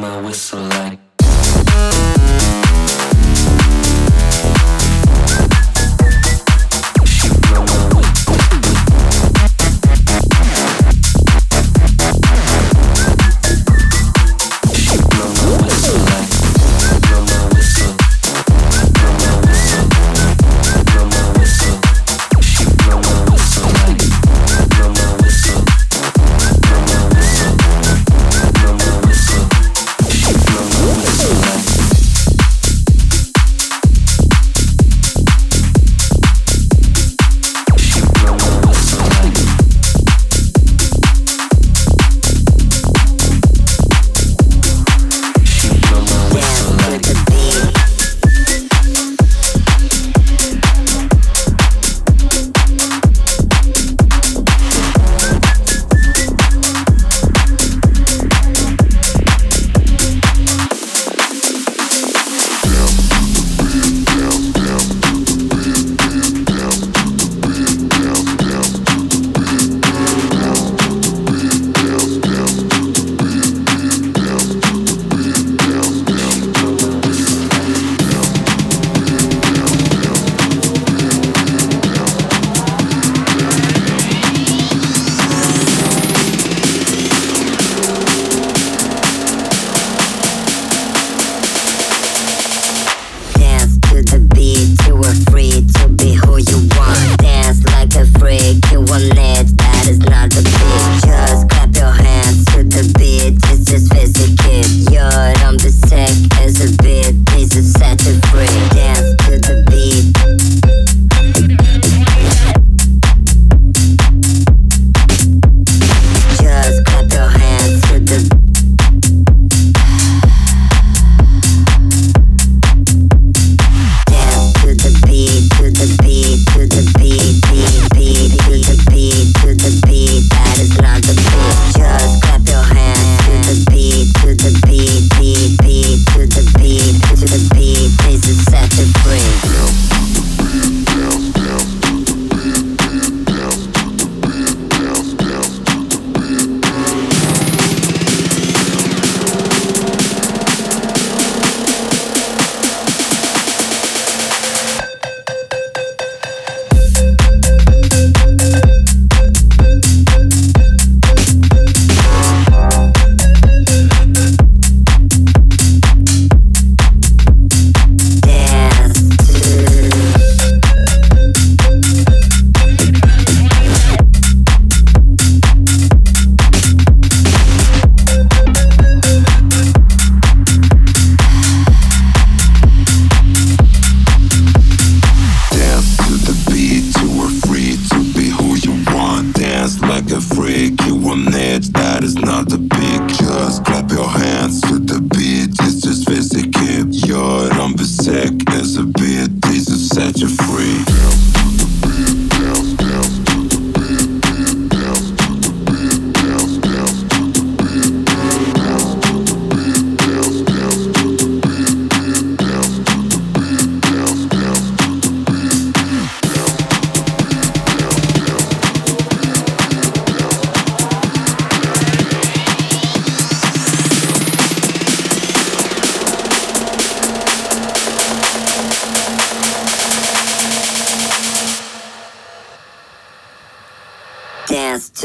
my whistle like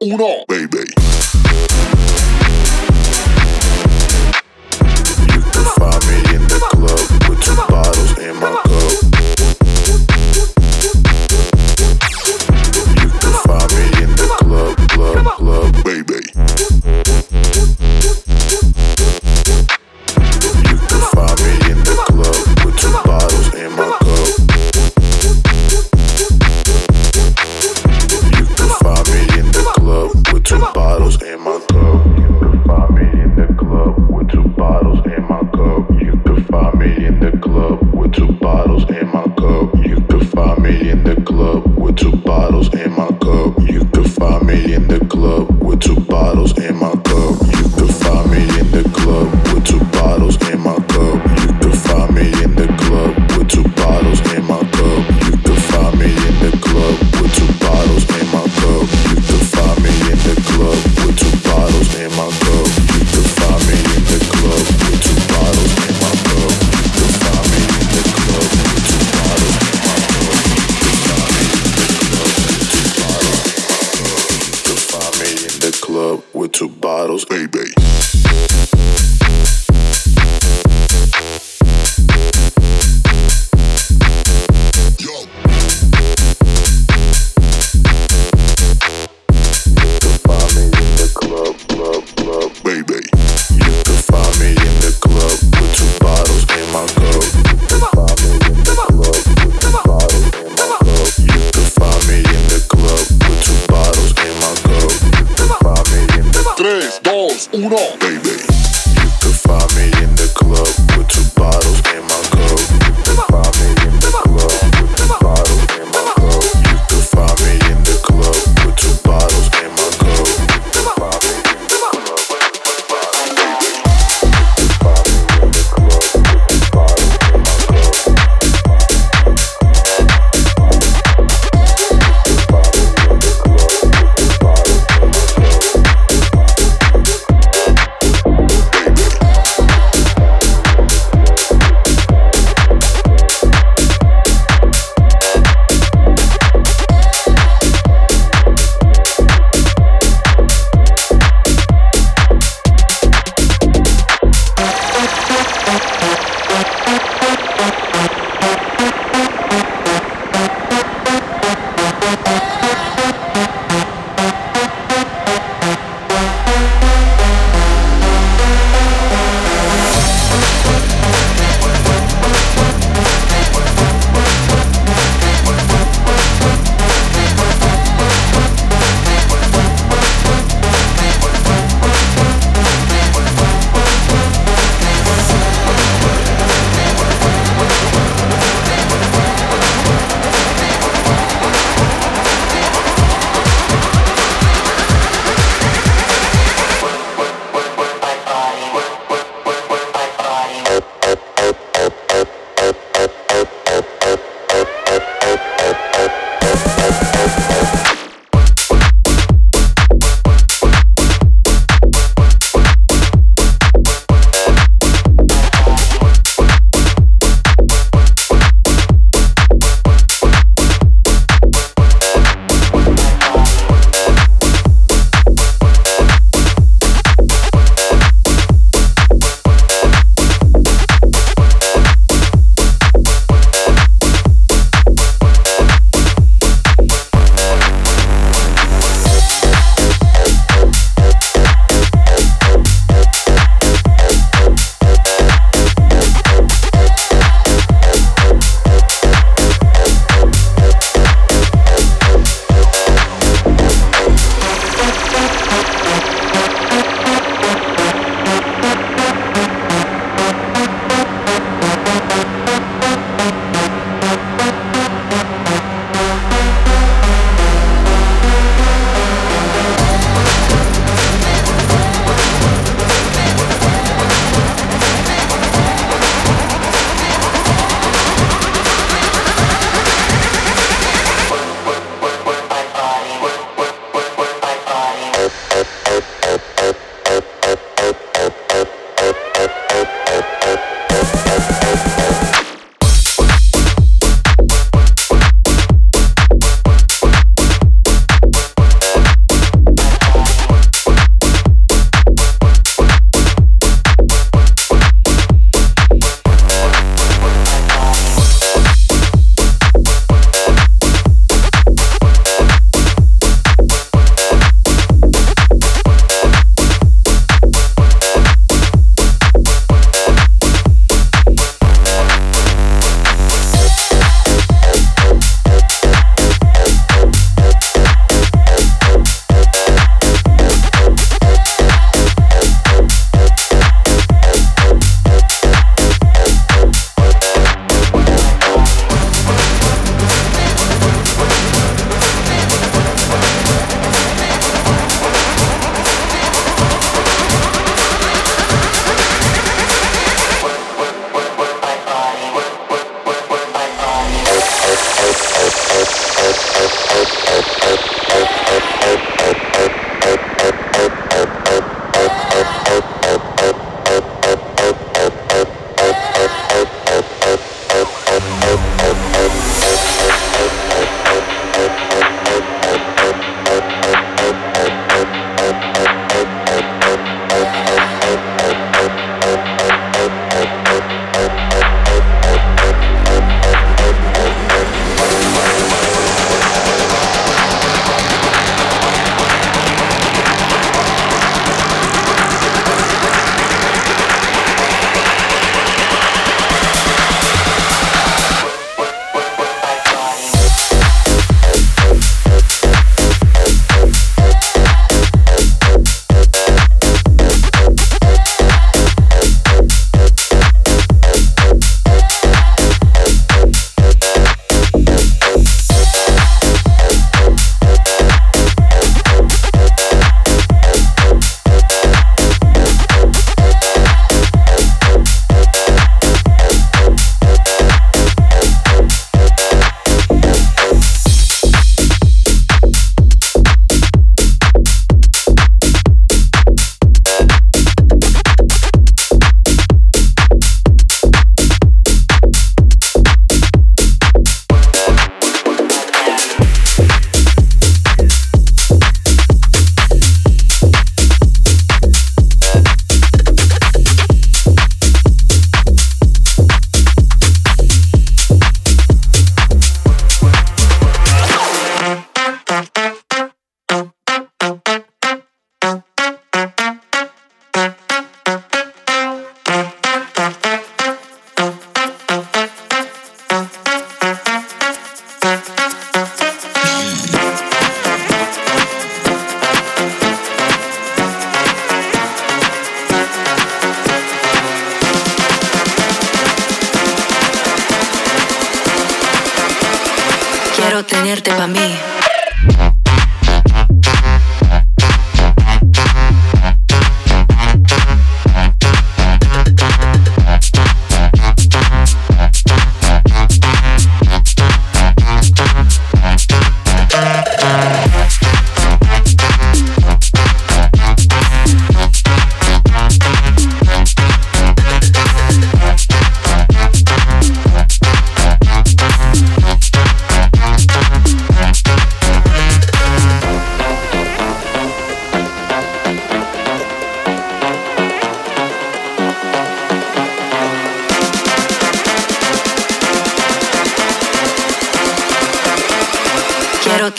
欧了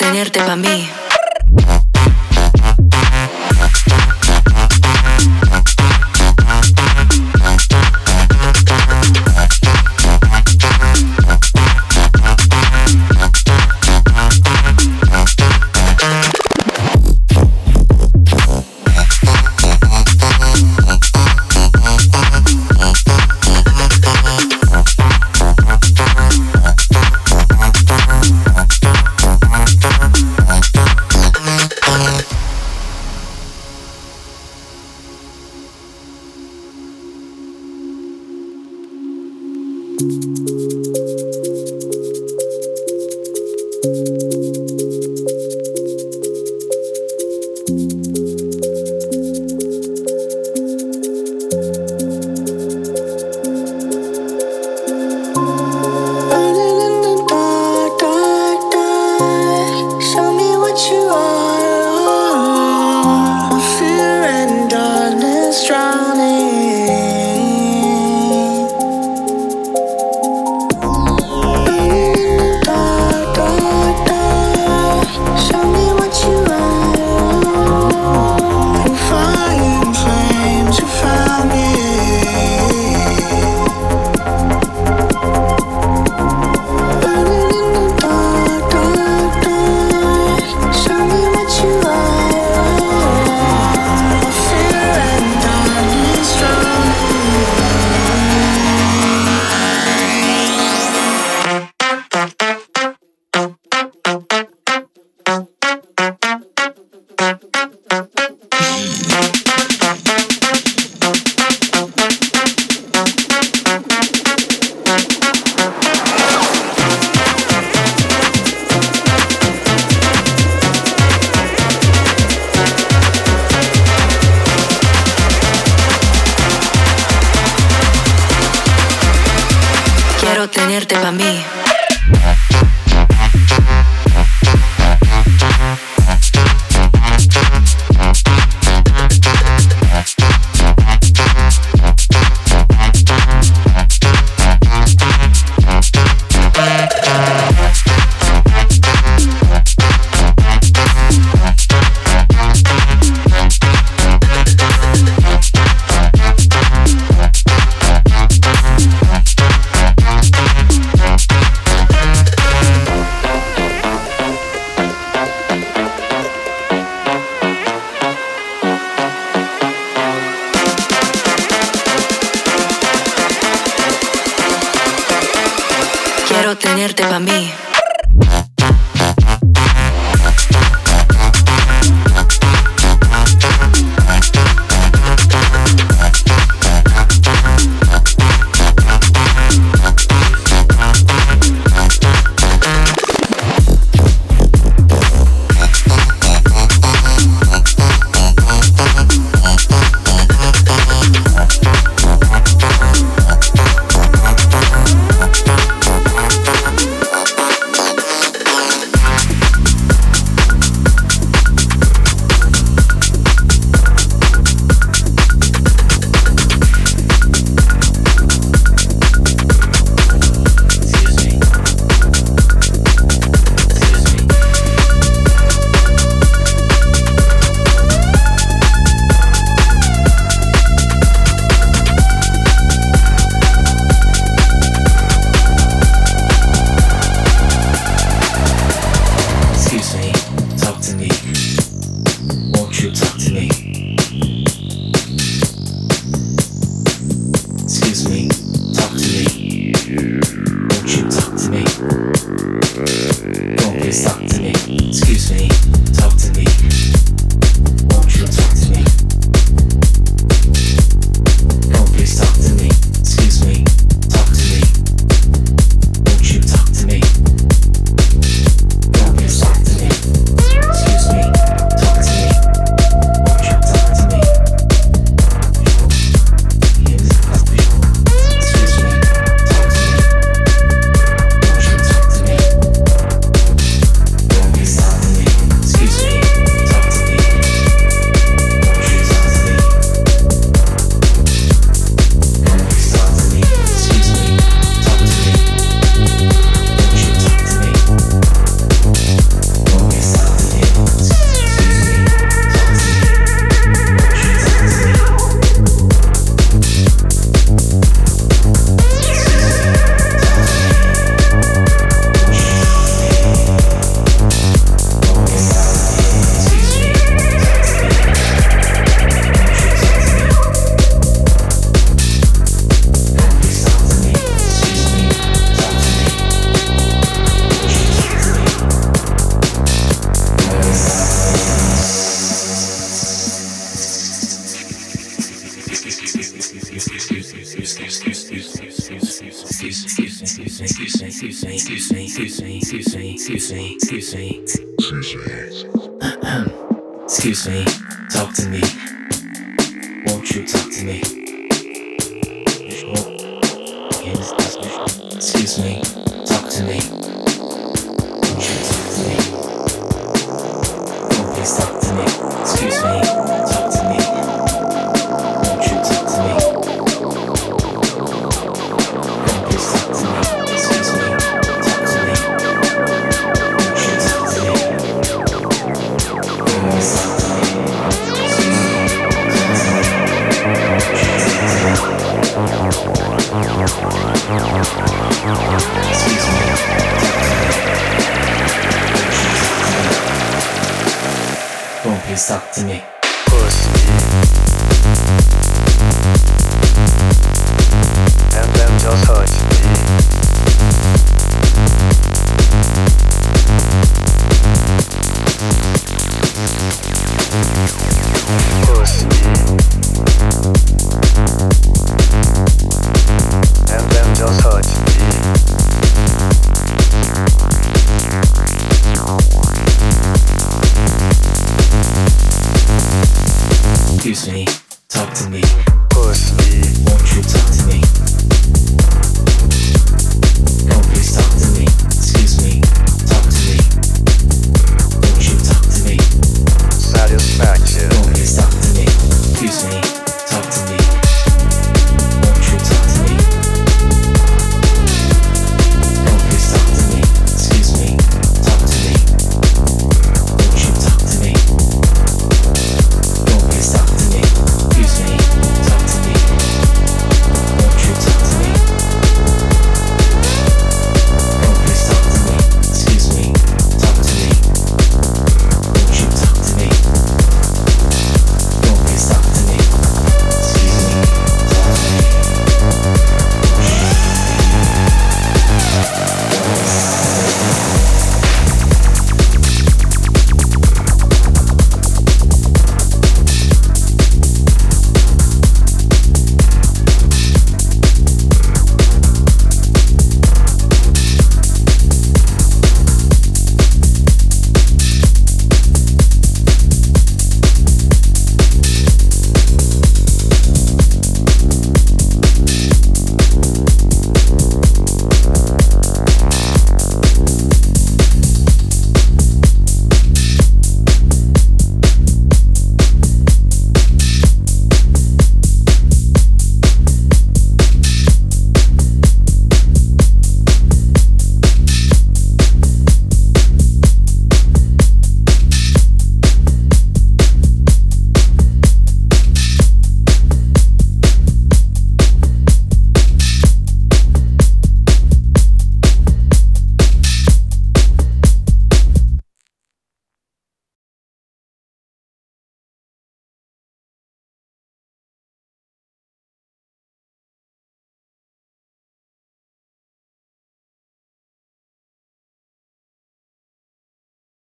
tenerte pa' mí. Excuse me, excuse me, excuse me, excuse me, excuse me, excuse me, excuse me. Excuse me, talk to me. Won't you talk to me? Excuse me, talk to me. Please talk to me.